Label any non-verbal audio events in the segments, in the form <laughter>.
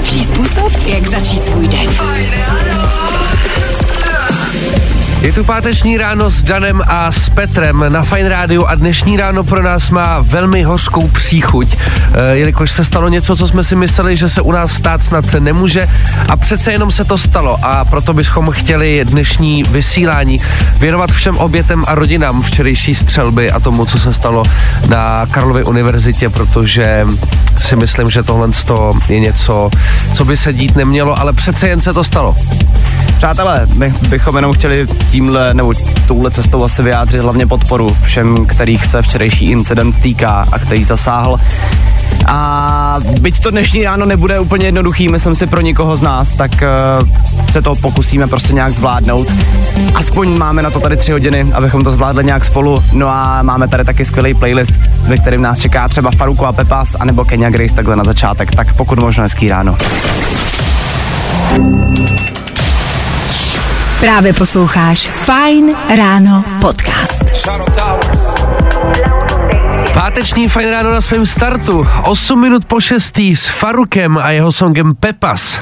nejlepší způsob, jak začít svůj den. Je tu páteční ráno s Danem a s Petrem na Fine Radio a dnešní ráno pro nás má velmi hořkou příchuť, e, jelikož se stalo něco, co jsme si mysleli, že se u nás stát snad nemůže a přece jenom se to stalo a proto bychom chtěli dnešní vysílání věnovat všem obětem a rodinám včerejší střelby a tomu, co se stalo na Karlově univerzitě, protože si myslím, že tohle je něco, co by se dít nemělo, ale přece jen se to stalo. Přátelé, my bychom jenom chtěli tímhle nebo touhle cestou asi vyjádřit hlavně podporu všem, kterých se včerejší incident týká a který zasáhl. A byť to dnešní ráno nebude úplně jednoduchý, myslím si pro nikoho z nás, tak uh, se to pokusíme prostě nějak zvládnout. Aspoň máme na to tady tři hodiny, abychom to zvládli nějak spolu. No a máme tady taky skvělý playlist, ve kterém nás čeká třeba Faruko a Pepas, anebo Kenya Grace takhle na začátek. Tak pokud možno hezký ráno. Právě posloucháš Fine Ráno podcast. Páteční fajn ráno na svém startu. 8 minut po 6. s Farukem a jeho songem Pepas.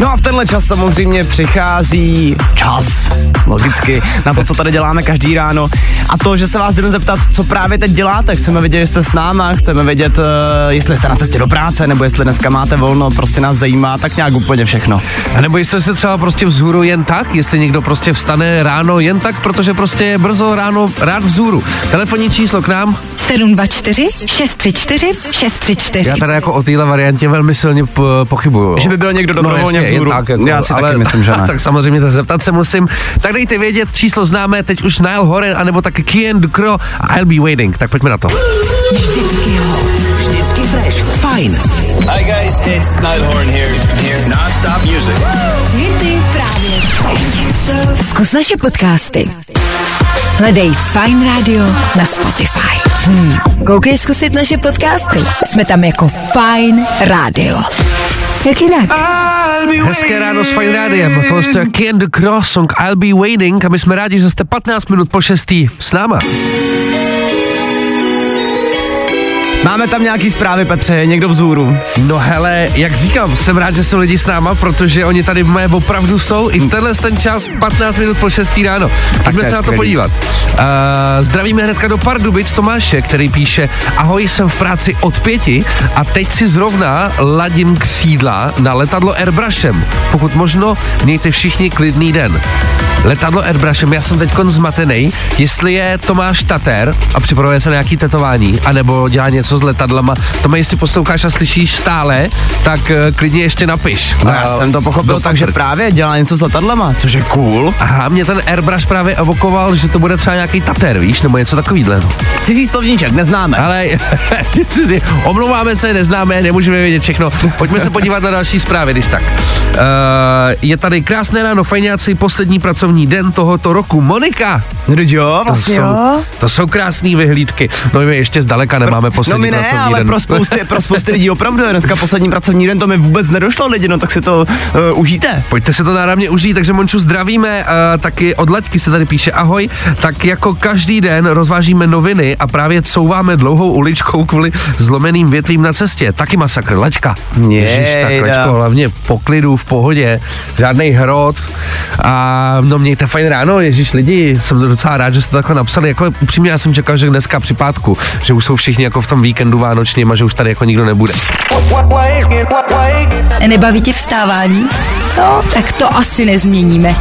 No a v tenhle čas samozřejmě přichází čas, logicky, na to, co tady děláme každý ráno. A to, že se vás jdeme zeptat, co právě teď děláte. Chceme vědět, jestli jste s náma, chceme vědět, uh, jestli jste na cestě do práce, nebo jestli dneska máte volno, prostě nás zajímá, tak nějak úplně všechno. A nebo jestli jste třeba prostě vzhůru jen tak, jestli někdo prostě vstane ráno jen tak, protože prostě je brzo ráno rád vzhůru. Telefonní číslo k nám 724 634 634. Já tady jako o téhle variantě velmi silně pochybuju. Že by byl někdo dobrovolně no, vzhůru. Tak, jako, Já si ale, taky myslím, že ne. <laughs> tak samozřejmě to zeptat se musím. Tak dejte vědět, číslo známe, teď už Nile Horan, anebo taky Kian Dukro a I'll be waiting. Tak pojďme na to. Vždycky hot, vždycky fresh. Fajn. Hi guys, it's Nile Horan here. Here, non-stop music. Hity právě Zkus naše podcasty. Hledej Fine Radio na Spotify. Hmm. Koukej zkusit naše podcasty. Jsme tam jako Fine Radio. Jak jinak? Hezké ráno s Fine Rádiem. To je Dukro, song I'll be waiting a my jsme rádi, že jste 15 minut po 6. s náma. Máme tam nějaký zprávy, Petře, je někdo vzhůru? No hele, jak říkám, jsem rád, že jsou lidi s náma, protože oni tady v mé opravdu jsou i v tenhle ten čas 15 minut po 6 ráno. Pojďme se na to podívat. Uh, zdravíme hnedka do Pardubic Tomáše, který píše Ahoj, jsem v práci od pěti a teď si zrovna ladím křídla na letadlo Airbrushem. Pokud možno, mějte všichni klidný den. Letadlo Airbrushem, já jsem teď zmatený, jestli je Tomáš Tater a připravuje se na nějaký tetování, anebo dělá něco s letadlama. To jestli posloucháš a slyšíš stále, tak uh, klidně ještě napiš. No, já jsem to pochopil tak, že právě dělá něco s letadlama, což je cool. Aha, mě ten Airbrush právě evokoval, že to bude třeba nějaký Tater, víš, nebo něco takovýhle. Cizí slovníček, neznáme. Ale <laughs> omlouváme se, neznáme, nemůžeme vědět všechno. Pojďme se podívat na další zprávy, když tak. Uh, je tady krásné ráno, fajňáci, poslední pracovní den tohoto roku. Monika! No jo, vlastně to jsou, jo. To jsou krásné vyhlídky. No my ještě zdaleka nemáme poslední no my ne, pracovní ale den. pro spousty, pro spousty lidí opravdu je dneska poslední pracovní den, to mi vůbec nedošlo lidi, no tak si to uh, užijte. Pojďte se to náramně užít, takže Monču zdravíme, uh, taky od Laďky se tady píše ahoj, tak jako každý den rozvážíme noviny a právě couváme dlouhou uličkou kvůli zlomeným větvím na cestě. Taky masakr, Laďka. Ježiš, tak Laďko, hlavně poklidu, v pohodě, žádný hrot a no mějte fajn ráno, Ježíš lidi, jsem docela rád, že jste to takhle napsali, jako upřímně já jsem čekal, že dneska při pátku, že už jsou všichni jako v tom víkendu vánočním a že už tady jako nikdo nebude. Nebaví tě vstávání? No, tak to asi nezměníme.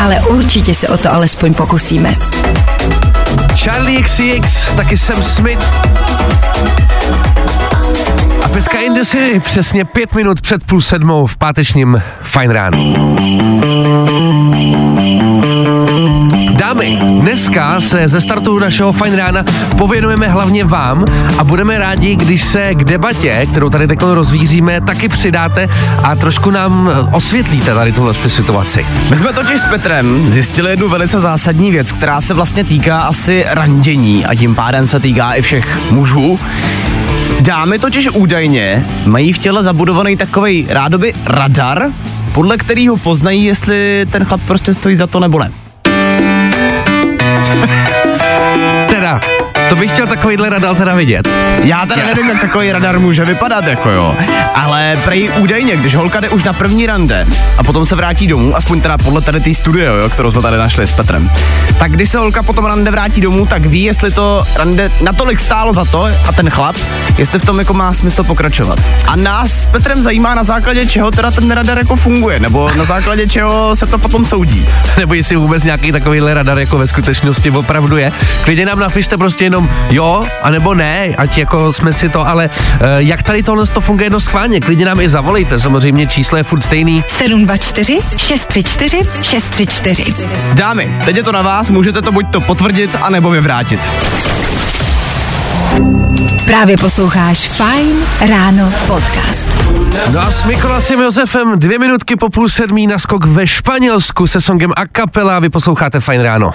Ale určitě se o to alespoň pokusíme. Charlie XCX, taky Sam Smith. A peska in the City, přesně pět minut před půl sedmou v pátečním Fine ránu. Dámy, dneska se ze startu našeho Fine rána pověnujeme hlavně vám a budeme rádi, když se k debatě, kterou tady teď rozvíříme, taky přidáte a trošku nám osvětlíte tady tuhle situaci. My jsme totiž s Petrem zjistili jednu velice zásadní věc, která se vlastně týká asi randění a tím pádem se týká i všech mužů. Dámy totiž údajně mají v těle zabudovaný takový rádoby radar, podle kterého poznají, jestli ten chlap prostě stojí za to nebo ne. Teda, To bych chtěl takovýhle radar teda vidět. Já teda nevím, jak takový radar může vypadat, jako jo. Ale prej údajně, když holka jde už na první rande a potom se vrátí domů, aspoň teda podle tady té studie, jo, kterou jsme tady našli s Petrem, tak když se holka potom rande vrátí domů, tak ví, jestli to rande natolik stálo za to a ten chlap, jestli v tom jako má smysl pokračovat. A nás s Petrem zajímá na základě čeho teda ten radar jako funguje, nebo na základě čeho se to potom soudí. Nebo jestli vůbec nějaký takovýhle radar jako ve skutečnosti opravdu je. Klidně nám napište prostě jenom jo, anebo ne, ať jako jsme si to, ale uh, jak tady tohle to funguje jedno schválně, klidně nám i zavolejte, samozřejmě číslo je furt stejný. 724 634 634. Dámy, teď je to na vás, můžete to buď to potvrdit, anebo vyvrátit. Právě posloucháš Fine Ráno podcast. No a s Mikolasem Josefem dvě minutky po půl sedmí na skok ve Španělsku se songem A Capella. Vy posloucháte Fajn ráno.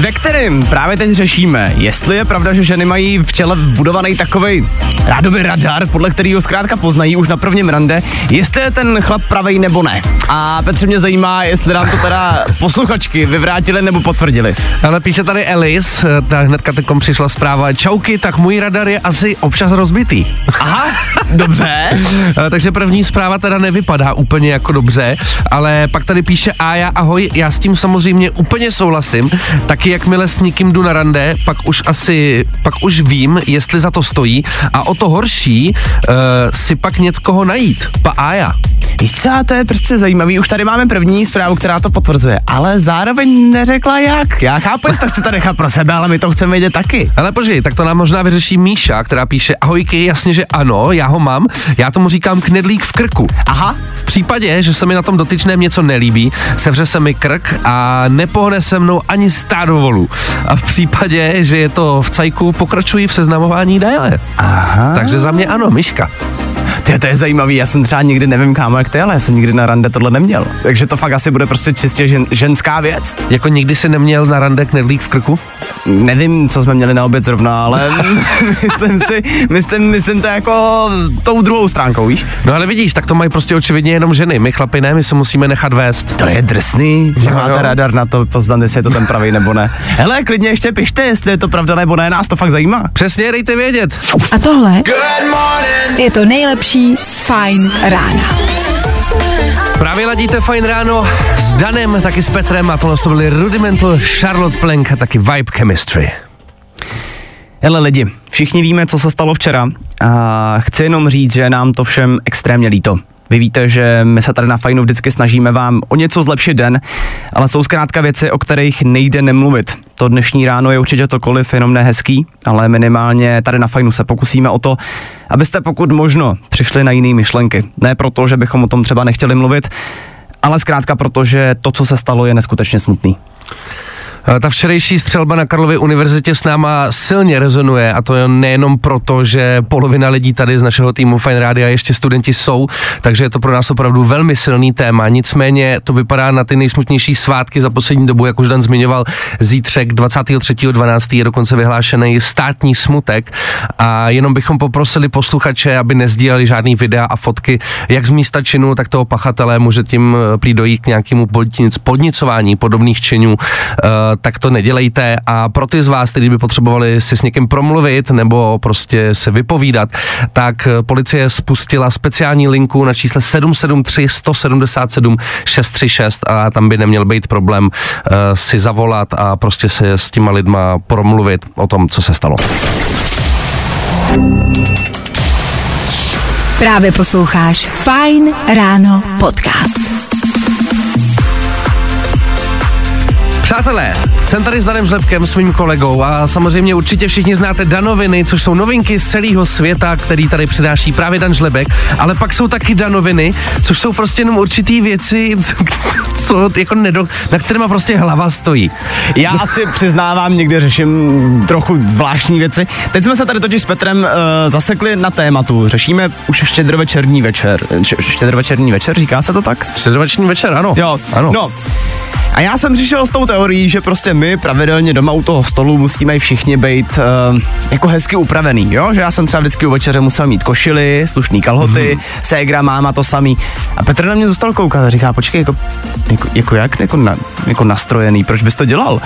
Ve kterým právě teď řešíme, jestli je pravda, že ženy mají v těle vbudovaný takový rádoby radar, podle kterého zkrátka poznají už na prvním rande, jestli je ten chlap pravej nebo ne. A Petře mě zajímá, jestli nám to teda <laughs> posluchačky vyvrátili nebo potvrdili. Ale píše tady Elis, tak hnedka teď přišla zpráva. Čauky, tak můj radar je asi občas rozbitý. <laughs> Aha, dobře. Takže první zpráva teda nevypadá úplně jako dobře, ale pak tady píše Aja, ahoj, já s tím samozřejmě úplně souhlasím, taky jakmile s někým jdu na rande, pak už asi, pak už vím, jestli za to stojí a o to horší uh, si pak někoho najít. Pa Aja. Víš co, to je prostě zajímavý, už tady máme první zprávu, která to potvrzuje, ale zároveň neřekla jak. Já chápu, jestli to chcete nechat pro sebe, ale my to chceme vědět taky. Ale počkej, tak to nám možná vyřeší Míša, která píše, ahojky, jasně, že ano, já ho mám, já tomu říkám knedlík v krku. Aha. V případě, že se mi na tom dotyčném něco nelíbí, sevře se mi krk a nepohne se mnou ani stádo volů. A v případě, že je to v cajku, pokračuji v seznamování déle. Aha. Takže za mě ano, Myška. Ty, to je zajímavý, já jsem třeba nikdy nevím, kámo, jak ty, ale já jsem nikdy na rande tohle neměl. Takže to fakt asi bude prostě čistě žen, ženská věc. Jako nikdy si neměl na rande knedlík v krku? Nevím, co jsme měli na oběd zrovna, ale <laughs> myslím si, myslím, myslím to jako tou druhou stránkou, víš? No ale vidíš, tak to mají prostě očividně jenom ženy. My chlapi ne, my se musíme nechat vést. To je drsný, že Jo, máte jo. radar na to poznat, jestli je to ten pravý nebo ne. Hele, klidně ještě pište, jestli je to pravda nebo ne, nás to fakt zajímá. Přesně, dejte vědět. A tohle je to nejlepší z Fine Rána. Právě ladíte fajn ráno s Danem, taky s Petrem a tohle to byly Rudimental, Charlotte Plank a taky Vibe Chemistry. Hele lidi, všichni víme, co se stalo včera a chci jenom říct, že nám to všem extrémně líto. Vy víte, že my se tady na Fajnu vždycky snažíme vám o něco zlepšit den, ale jsou zkrátka věci, o kterých nejde nemluvit. To dnešní ráno je určitě cokoliv, jenom ne hezký, ale minimálně tady na Fajnu se pokusíme o to, abyste pokud možno přišli na jiné myšlenky. Ne proto, že bychom o tom třeba nechtěli mluvit, ale zkrátka proto, že to, co se stalo, je neskutečně smutný. Eh, Ta včerejší střelba na Karlově univerzitě s náma silně rezonuje a to je nejenom proto, že polovina lidí tady z našeho týmu Fine Rádia ještě studenti jsou, takže je to pro nás opravdu velmi silný téma. Nicméně to vypadá na ty nejsmutnější svátky za poslední dobu, jak už Dan zmiňoval, zítřek 23.12. je dokonce vyhlášený státní smutek a jenom bychom poprosili posluchače, aby nezdíleli žádný videa a fotky, jak z místa činu, tak toho pachatele může tím eh, prý dojít k nějakému podnic, podnicování podobných činů, eh, tak to nedělejte a pro ty z vás, kteří by potřebovali si s někým promluvit nebo prostě se vypovídat, tak eh, policie spustila speciální linku na čísle 773 177 636 a tam by neměl být problém eh, si zavolat a prostě se s těma lidma promluvit o tom, co se stalo. Právě posloucháš Fine Ráno podcast. Přátelé, jsem tady s Danem Žlepkem, s mým kolegou a samozřejmě určitě všichni znáte Danoviny, což jsou novinky z celého světa, který tady přináší právě Dan Žlebek, ale pak jsou taky Danoviny, což jsou prostě jenom určitý věci, co, co jako nedo, na kterýma prostě hlava stojí. Já asi přiznávám, někdy řeším trochu zvláštní věci. Teď jsme se tady totiž s Petrem uh, zasekli na tématu. Řešíme už štědrovečerní večer. Štědrovečerní večer, říká se to tak? Středovační večer, ano. Jo, ano. No. A já jsem přišel s tou teorií, že prostě my pravidelně doma u toho stolu musíme všichni být uh, jako hezky upravený, jo? Že já jsem třeba vždycky u večeře musel mít košily, slušný kalhoty, mm-hmm. ségra, máma to samý. A Petr na mě zůstal koukat a říká, počkej, jako, jako, jako jak, jako, na, jako nastrojený, proč bys to dělal?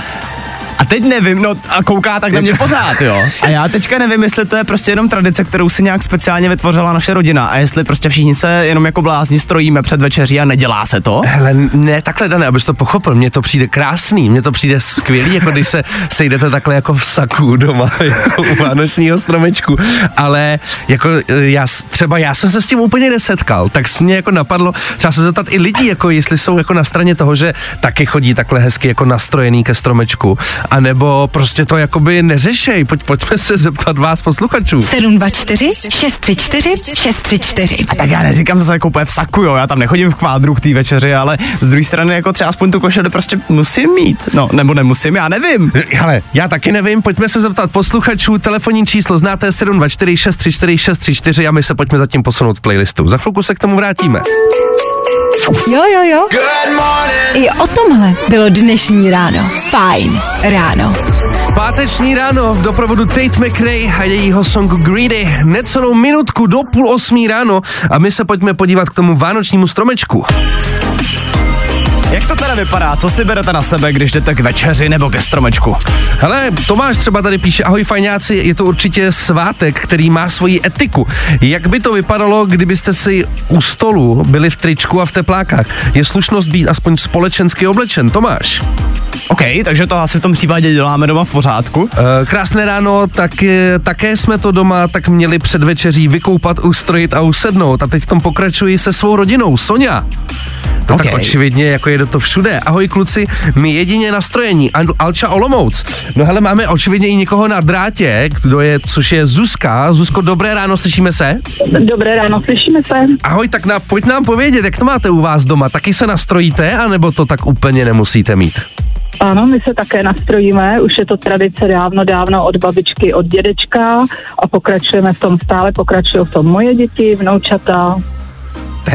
A teď nevím, no a kouká tak na mě pořád, jo. A já teďka nevím, jestli to je prostě jenom tradice, kterou si nějak speciálně vytvořila naše rodina a jestli prostě všichni se jenom jako blázni strojíme před večeří a nedělá se to. Hele, ne, takhle Dané, abys to pochopil, mně to přijde krásný, mně to přijde skvělý, jako když se sejdete takhle jako v saku doma, <laughs> jako u vánočního stromečku, ale jako já, třeba já jsem se s tím úplně nesetkal, tak mě jako napadlo třeba se zeptat i lidí, jako jestli jsou jako na straně toho, že taky chodí takhle hezky jako nastrojený ke stromečku, anebo prostě to jakoby neřešej, Pojď, pojďme se zeptat vás posluchačů. 724 634 634. Tak já neříkám zase jako úplně v saku, jo, já tam nechodím v kvádru k té večeři, ale z druhé strany jako třeba aspoň tu košeli prostě musím mít, no, nebo nemusím, já nevím. Hele, já taky nevím, pojďme se zeptat posluchačů, telefonní číslo znáte 724 634 634 a my se pojďme zatím posunout v playlistu. Za chvilku se k tomu vrátíme. Jo, jo, jo. Good morning. I o tomhle bylo dnešní ráno. Fajn ráno. Páteční ráno v doprovodu Tate McRae a jejího songu Greedy. Necelou minutku do půl osmí ráno a my se pojďme podívat k tomu vánočnímu stromečku. Jak to teda vypadá, co si berete na sebe, když jdete k večeři nebo ke stromečku? Hele, Tomáš třeba tady píše, ahoj fajňáci, je to určitě svátek, který má svoji etiku. Jak by to vypadalo, kdybyste si u stolu byli v tričku a v teplákách? Je slušnost být aspoň společensky oblečen, Tomáš? OK, takže to asi v tom případě děláme doma v pořádku. Eh, Krásné ráno, tak také jsme to doma tak měli před večeří vykoupat, ustrojit a usednout. A teď v tom pokračuji se svou rodinou. Sonja. No tak Ok. očividně, jako jede to všude. Ahoj kluci, my jedině nastrojení. Al- Alča Olomouc. No hele, máme očividně i někoho na drátě, kdo je, což je Zuzka. Zuzko, dobré ráno, slyšíme se? Dobré ráno, slyšíme se. Ahoj, tak na, pojď nám povědět, jak to máte u vás doma. Taky se nastrojíte, anebo to tak úplně nemusíte mít? Ano, my se také nastrojíme, už je to tradice dávno, dávno od babičky, od dědečka a pokračujeme v tom stále, pokračují v tom moje děti, vnoučata.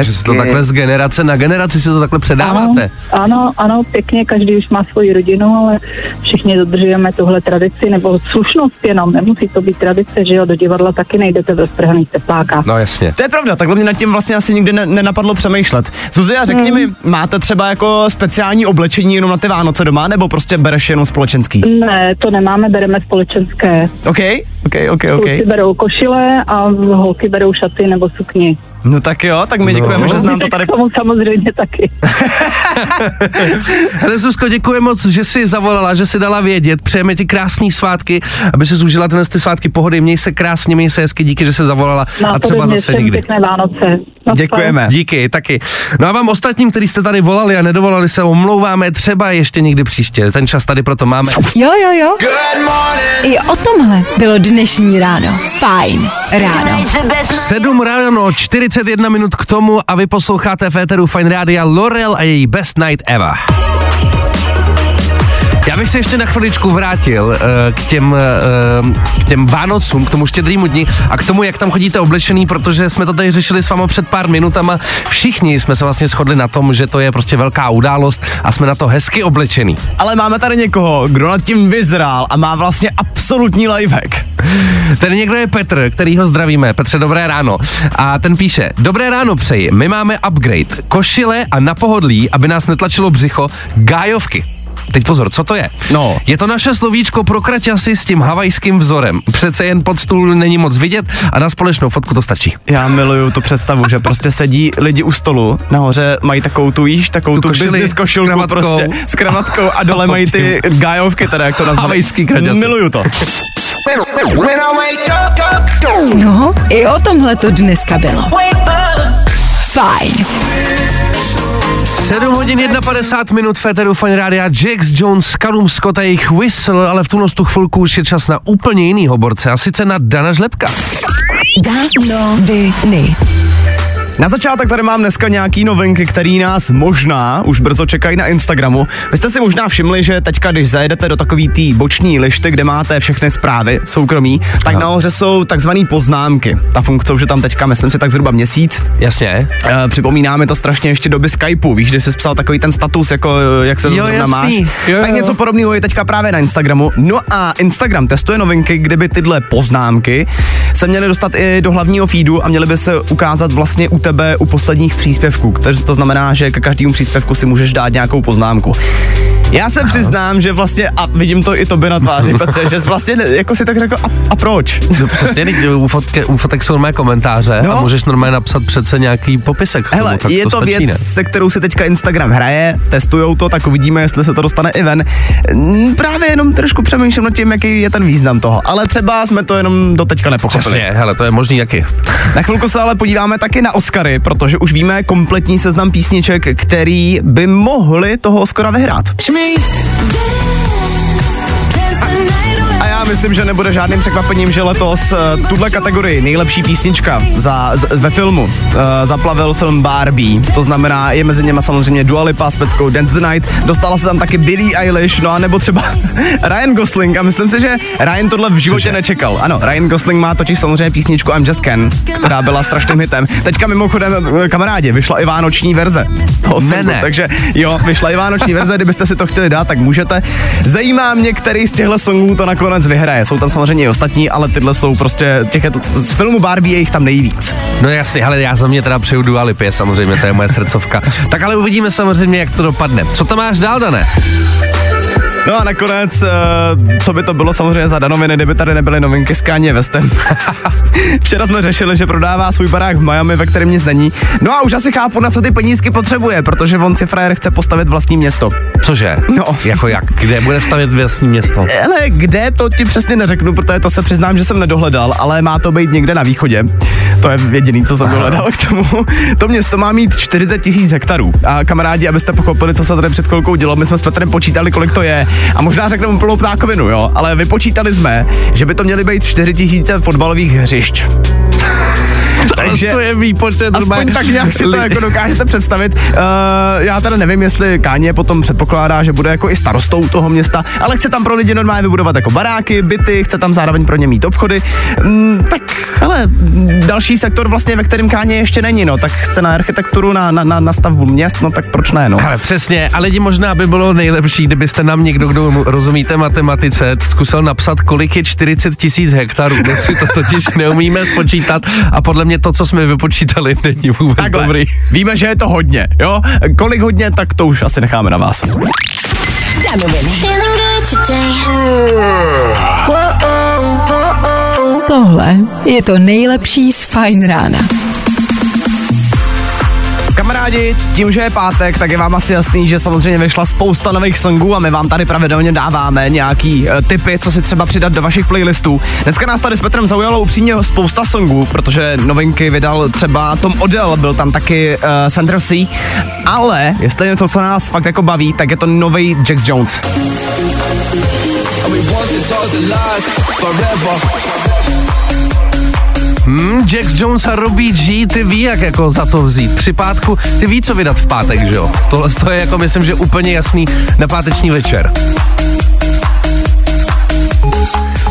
Že se to takhle z generace na generaci se to takhle předáváte. Ano, ano, ano, pěkně, každý už má svoji rodinu, ale všichni dodržujeme tuhle tradici, nebo slušnost jenom, nemusí to být tradice, že jo, do divadla taky nejdete ve strhaných teplákách. No jasně. To je pravda, takhle mě nad tím vlastně asi nikdy ne- nenapadlo přemýšlet. Zuzi, a řekni mi, máte třeba jako speciální oblečení jenom na ty Vánoce doma, nebo prostě bereš jenom společenský? Ne, to nemáme, bereme společenské. OK, OK, OK, OK. Kluci berou košile a holky berou šaty nebo sukni. No tak jo, tak my děkujeme, No. že znám Vy to tady. k tomu samozřejmě taky. <laughs> Hele Zuzko, děkuji moc, že jsi zavolala, že jsi dala vědět. Přejeme ti krásný svátky, aby si zužila dnes ty svátky pohody. Měj se krásně, měj se hezky, díky, že jsi zavolala a třeba zase někdy. Pěkné Vánoce. Děkujeme. Díky, taky. No a vám ostatním, kteří jste tady volali a nedovolali se, omlouváme třeba ještě někdy příště. Ten čas tady proto máme. Jo, jo, jo. Good morning. I o tomhle bylo dnešní ráno. Fajn ráno. 7 ráno, 41 minut k tomu a vy posloucháte Féteru Fine Rádia Lorel a její Best Night Ever. Já bych se ještě na chviličku vrátil uh, k, těm, uh, k těm Vánocům, k tomu štědrýmu dni a k tomu, jak tam chodíte oblečený, protože jsme to tady řešili s vámi před pár minutama. Všichni jsme se vlastně shodli na tom, že to je prostě velká událost a jsme na to hezky oblečený. Ale máme tady někoho, kdo nad tím vyzrál a má vlastně absolutní lifehack. Ten někdo je Petr, který ho zdravíme. Petře, dobré ráno. A ten píše, dobré ráno přeji, my máme upgrade, košile a na pohodlí, aby nás netlačilo břicho, gájovky. Teď pozor, co to je? No. Je to naše slovíčko pro kraťasy s tím havajským vzorem. Přece jen pod stůl není moc vidět a na společnou fotku to stačí. Já miluju tu představu, že prostě sedí lidi u stolu, nahoře mají takovou tu jíž, takovou Tu tu, košili business s košilku kravatkou. prostě s kravatkou a dole <laughs> mají ty gájovky, teda jak to nazvat. Havajský kraťasy. Miluju to. No, i o tomhle to dneska bylo. Fajn. 7 hodin 51 minut Féteru Fine Rádia Jax Jones, Callum Scott a jejich Whistle, ale v tuhle tu chvilku už je čas na úplně jinýho borce a sice na Dana Žlepka. Danoviny. Na začátek tady mám dneska nějaký novinky, který nás možná už brzo čekají na Instagramu. Vy jste si možná všimli, že teďka, když zajedete do takový té boční lišty, kde máte všechny zprávy soukromí, tak Aha. nahoře jsou takzvané poznámky. Ta funkce už je tam teďka, myslím si, tak zhruba měsíc. Jasně. E, připomíná mi to strašně ještě doby Skypeu, víš, že jsi psal takový ten status, jako eh, jak se to Jo, zrovna jasný. máš. Jo, tak jo. něco podobného je teďka právě na Instagramu. No a Instagram testuje novinky, kdyby tyhle poznámky se měly dostat i do hlavního feedu a měly by se ukázat vlastně u tebe u posledních příspěvků. Takže to znamená, že ke každému příspěvku si můžeš dát nějakou poznámku. Já se přiznám, že vlastně, a vidím to i tobě na tváři, <laughs> Petře, že jsi vlastně jako si tak řekl, a, a proč? No přesně, teď u, fotke, u fotek jsou normálně komentáře no. a můžeš normálně napsat přece nějaký popisek. Tomu, Hele, tak je to, to stačí, věc, ne? se kterou si teďka Instagram hraje, testujou to, tak uvidíme, jestli se to dostane i ven. Právě jenom trošku přemýšlím nad tím, jaký je ten význam toho. Ale třeba jsme to jenom do teďka nepochopili. Přesně, hele, to je možný jaký. Na chvilku se ale podíváme taky na Oscary, protože už víme kompletní seznam písniček, který by mohli toho Oscara vyhrát. Já myslím, že nebude žádným překvapením, že letos uh, tuhle kategorii nejlepší písnička za, z, ve filmu uh, zaplavil film Barbie. To znamená, je mezi něma samozřejmě Dua Lipa s peckou Dance the Night. Dostala se tam taky Billie Eilish, no a nebo třeba <laughs> Ryan Gosling. A myslím si, že Ryan tohle v životě Cože? nečekal. Ano, Ryan Gosling má totiž samozřejmě písničku I'm Just Ken, která byla strašným hitem. Teďka mimochodem, eh, kamarádi, vyšla i vánoční verze toho Ne, ne. takže jo, vyšla i vánoční verze, kdybyste si to chtěli dát, tak můžete. Zajímá mě, který z těchto songů to nakonec vyhraje. Jsou tam samozřejmě i ostatní, ale tyhle jsou prostě, těch, z filmu Barbie je jich tam nejvíc. No jasně, ale já za mě teda přeju Dua Lipě, samozřejmě, to je moje srdcovka. Tak ale uvidíme samozřejmě, jak to dopadne. Co tam máš dál, Dané? No a nakonec, uh, co by to bylo samozřejmě za danoviny, kdyby tady nebyly novinky z Kanye Westem. <laughs> Včera jsme řešili, že prodává svůj barák v Miami, ve kterém nic není. No a už asi chápu, na co ty penízky potřebuje, protože on si frajer chce postavit vlastní město. Cože? No. Jako jak? Kde bude stavět vlastní město? Ale kde, to ti přesně neřeknu, protože to se přiznám, že jsem nedohledal, ale má to být někde na východě. To je jediný, co jsem dohledal k tomu. To město má mít 40 tisíc hektarů. A kamarádi, abyste pochopili, co se tady před chvilkou dělo, my jsme s Petrem počítali, kolik to je. A možná řekneme úplnou ptákovinu, jo, ale vypočítali jsme, že by to měly být 4 tisíce fotbalových hřišť. <laughs> Takže to je výpočet. Aspoň tak nějak si to jako dokážete představit. Uh, já teda nevím, jestli Káně potom předpokládá, že bude jako i starostou toho města, ale chce tam pro lidi normálně vybudovat jako baráky, byty, chce tam zároveň pro ně mít obchody. Mm, tak ale další sektor vlastně, ve kterém Káně ještě není, no, tak chce na architekturu, na, na, na, na stavbu měst, no tak proč ne, no. Ale přesně, a lidi možná by bylo nejlepší, kdybyste nám někdo, kdo rozumíte matematice, zkusil napsat, kolik je 40 tisíc hektarů. My si to totiž neumíme spočítat a podle mě to, co jsme vypočítali, <laughs> není vůbec Takhle, dobrý. víme, že je to hodně, jo? Kolik hodně, tak to už asi necháme na vás. Tohle je to nejlepší z Fine rána. Kamarádi, tím, že je pátek, tak je vám asi jasný, že samozřejmě vyšla spousta nových songů a my vám tady pravidelně dáváme nějaký uh, tipy, co si třeba přidat do vašich playlistů. Dneska nás tady s Petrem zaujalo upřímně spousta songů, protože novinky vydal třeba Tom Odell, byl tam taky uh, Sandra C, ale jestli je to, co nás fakt jako baví, tak je to nový Jax Jones. Hmm, Jax Jones a Robbie G, ty ví, jak jako za to vzít. Při pátku, ty ví, co vydat v pátek, že jo? Tohle to je jako, myslím, že úplně jasný na páteční večer.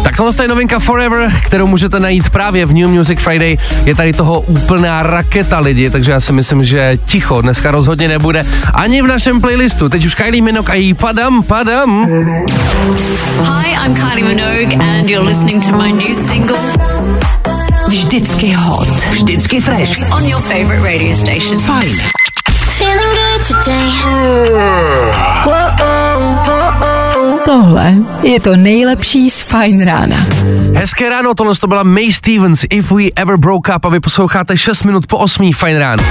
Tak tohle je novinka Forever, kterou můžete najít právě v New Music Friday. Je tady toho úplná raketa lidi, takže já si myslím, že ticho dneska rozhodně nebude ani v našem playlistu. Teď už Kylie Minogue a jí padam, padam. Hi, I'm Kylie Minogue, and you're listening to my new single Vždycky hot. Vždycky fresh. on your favorite radio station. Fajn. Feeling good today. Tohle je to nejlepší z Fine rána. Hezké ráno, tohle to byla May Stevens, If We Ever Broke Up a vy posloucháte 6 minut po 8. Fajn ráno.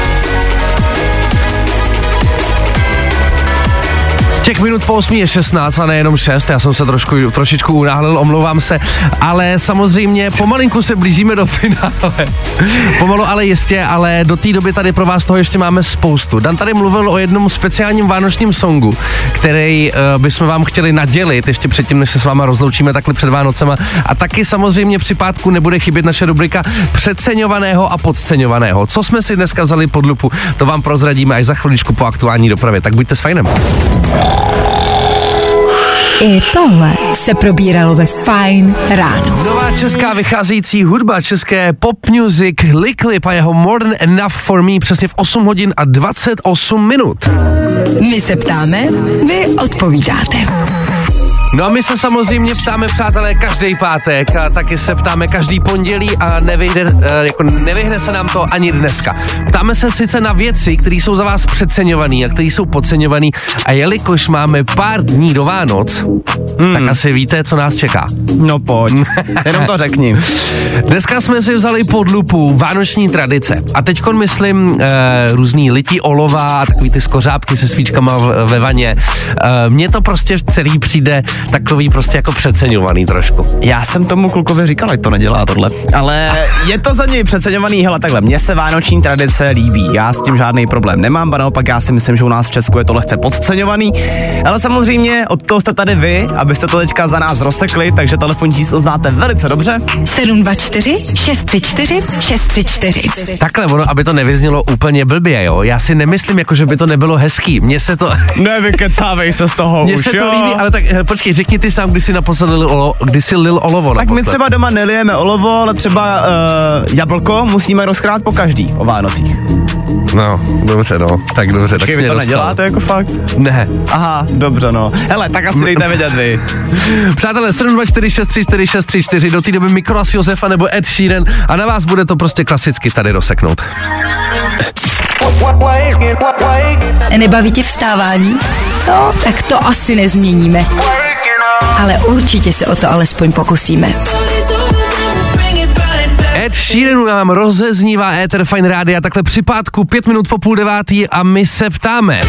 Těch minut po 8 je 16 a nejenom 6, já jsem se trošku, trošičku unáhlil, omlouvám se, ale samozřejmě pomalinku se blížíme do finále. <laughs> Pomalu ale jistě, ale do té doby tady pro vás toho ještě máme spoustu. Dan tady mluvil o jednom speciálním vánočním songu, který uh, bychom vám chtěli nadělit ještě předtím, než se s váma rozloučíme takhle před Vánocema. A taky samozřejmě při pátku nebude chybět naše rubrika přeceňovaného a podceňovaného. Co jsme si dneska vzali pod lupu, to vám prozradíme až za chviličku po aktuální dopravě. Tak buďte s fajnem. I tohle se probíralo ve Fine ráno. Nová česká vycházející hudba, české pop music, Liklip a jeho More Than Enough For Me přesně v 8 hodin a 28 minut. My se ptáme, vy odpovídáte. No a my se samozřejmě ptáme, přátelé, každý pátek a taky se ptáme každý pondělí a nevyjde, eh, jako nevyhne se nám to ani dneska. Ptáme se sice na věci, které jsou za vás přeceňované a které jsou podceňované a jelikož máme pár dní do Vánoc, hmm. tak asi víte, co nás čeká. No pojď, jenom to řekni. <laughs> Dneska jsme si vzali pod lupu vánoční tradice a teď myslím e, různý lití olova a takový ty skořápky se svíčkama ve vaně. E, Mně to prostě celý přijde takový prostě jako přeceňovaný trošku. Já jsem tomu klukovi říkal, ať to nedělá tohle. Ale je to za něj přeceňovaný, hele takhle, mně se vánoční tradice líbí, já s tím žádný problém nemám, ba naopak já si myslím, že u nás v Česku je to lehce podceňovaný, ale samozřejmě od toho jste tady vy, abyste to teďka za nás rozsekli, takže telefonní číslo znáte velice dobře. 724 634 634. Takhle, ono, aby to nevyznělo úplně blbě, jo. Já si nemyslím, jako, že by to nebylo hezký. Mně se to... Nevykecávej se z toho Mně už, se to jo? líbí, ale tak eh, počkej, řekni ty sám, kdy jsi naposled lil, olo, kdy jsi lil olovo Tak my naposled. třeba doma nelijeme olovo, ale třeba uh, jablko musíme rozkrát po každý o Vánocích. No, dobře, no. Tak dobře, tak Počkej, jsi vy to dostal. neděláte jako fakt? Ne. Aha, dobře no. Hele, tak asi dejte <laughs> vědět vy. Přátelé, 724634634 do té doby Mikolas Josefa nebo Ed Sheeran a na vás bude to prostě klasicky tady rozseknout. Nebaví tě vstávání? No, tak to asi nezměníme. Ale určitě se o to alespoň pokusíme. Ed Sheeran nám rozeznívá Ether Fine Rádia takhle při pátku pět minut po půl devátý a my se ptáme.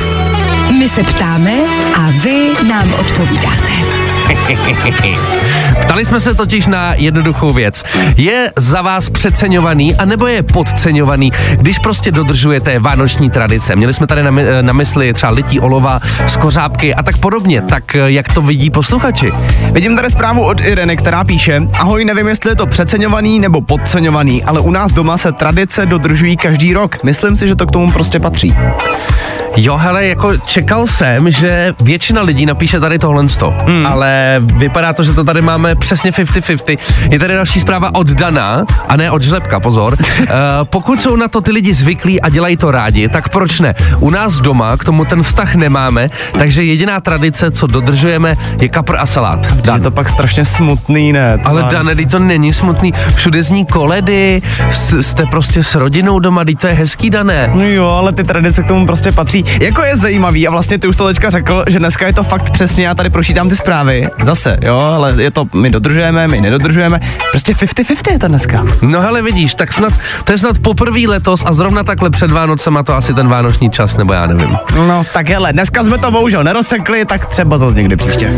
My se ptáme a vy nám odpovídáte. <laughs> Ptali jsme se totiž na jednoduchou věc. Je za vás přeceňovaný, anebo je podceňovaný, když prostě dodržujete vánoční tradice? Měli jsme tady na, my, na mysli třeba lití olova, skořápky a tak podobně. Tak eh, jak to vidí posluchači? Vidím tady zprávu od Ireny, která píše, ahoj, nevím, jestli je to přeceňovaný nebo podceňovaný, ale u nás doma se tradice dodržují každý rok. Myslím si, že to k tomu prostě patří. Jo, hele, jako čekal jsem, že většina lidí napíše tady tohle, hmm. ale vypadá to, že to tady máme přesně 50-50. Je tady další zpráva od Dana, a ne od Žlepka, pozor. uh, <laughs> pokud jsou na to ty lidi zvyklí a dělají to rádi, tak proč ne? U nás doma k tomu ten vztah nemáme, takže jediná tradice, co dodržujeme, je kapr a salát. Je Dan. to pak strašně smutný, ne? To Ale má- Dane, to není smutný. Všude zní koledy, jste prostě s rodinou doma, teď to je hezký, Dané. No jo, ale ty tradice k tomu prostě patří. Jako je zajímavý a vlastně ty už to teďka řekl, že dneska je to fakt přesně, já tady pročítám ty zprávy. Zase, jo, ale je to, my dodržujeme, my nedodržujeme. Prostě 50-50 je to dneska. No hele, vidíš, tak snad, to je snad poprvé letos a zrovna takhle před Vánocema to asi ten vánoční čas, nebo já nevím. No tak hele, dneska jsme to bohužel nerozsekli, tak třeba zase někdy příště.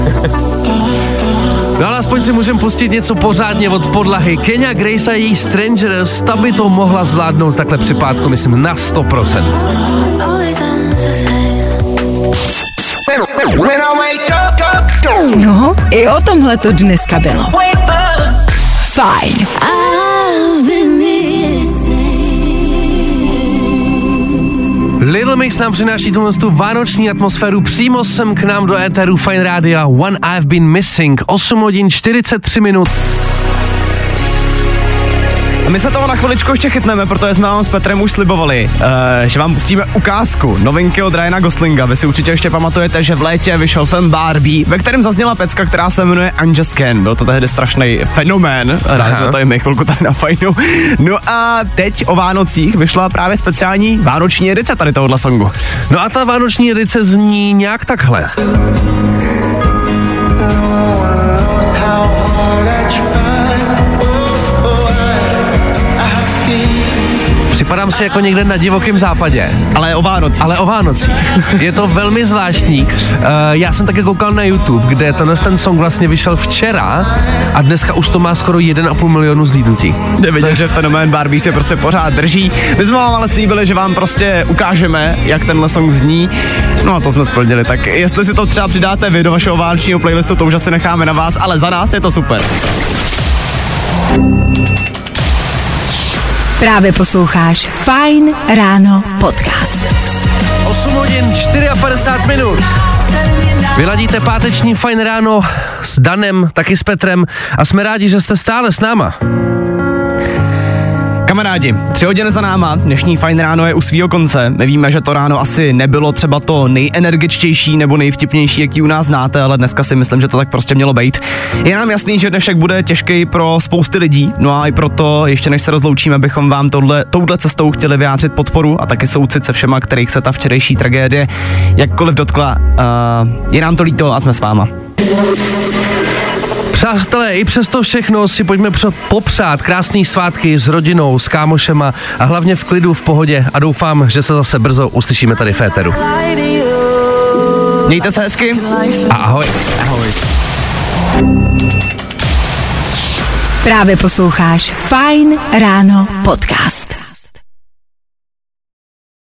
No ale aspoň si můžeme pustit něco pořádně od podlahy. Kenya Grace a její Stranger, ta by to mohla zvládnout takhle při pátku, myslím, na 100%. No, i o tomhle to dneska bylo. Fajn. Little Mix nám přináší tuhle tu vánoční atmosféru přímo sem k nám do éteru Fine Radio One I've Been Missing 8 hodin 43 minut. My se toho na chviličku ještě chytneme, protože jsme vám s Petrem už slibovali, uh, že vám pustíme ukázku novinky od Ryana Goslinga. Vy si určitě ještě pamatujete, že v létě vyšel film Barbie, ve kterém zazněla pecka, která se jmenuje Unjust. Byl to tehdy strašný fenomén, rádi jsme to i my chvilku tady na fajnu. No a teď o Vánocích vyšla právě speciální vánoční edice tady tohohle songu. No a ta vánoční edice zní nějak takhle. Připadám si jako někde na divokém západě, Ale o Vánocích. ale o Vánocích. Je to velmi zvláštní. Uh, já jsem také koukal na YouTube, kde tenhle ten song vlastně vyšel včera a dneska už to má skoro 1,5 milionu zlídnutí. Jde vidět, že fenomén Barbie se prostě pořád drží. My jsme vám ale slíbili, že vám prostě ukážeme, jak tenhle song zní. No a to jsme splnili, tak jestli si to třeba přidáte vy do vašeho vánočního playlistu, to už asi necháme na vás, ale za nás je to super. Právě posloucháš Fajn ráno podcast. 8 hodin 54 minut. Vyladíte páteční fajn ráno s Danem, taky s Petrem a jsme rádi, že jste stále s náma. Kamarádi, tři hodiny za náma, dnešní fajn ráno je u svého konce. My víme, že to ráno asi nebylo třeba to nejenergičtější nebo nejvtipnější, jaký u nás znáte, ale dneska si myslím, že to tak prostě mělo být. Je nám jasný, že dnešek bude těžký pro spousty lidí, no a i proto, ještě než se rozloučíme, bychom vám tohle, touhle cestou chtěli vyjádřit podporu a taky soucit se všema, kterých se ta včerejší tragédie jakkoliv dotkla. Uh, je nám to líto a jsme s váma. Přátelé, i přesto všechno si pojďme popřát krásný svátky s rodinou, s kámošema a hlavně v klidu, v pohodě a doufám, že se zase brzo uslyšíme tady v éteru. Mějte se hezky. A ahoj. Ahoj. Právě posloucháš Fine Ráno podcast.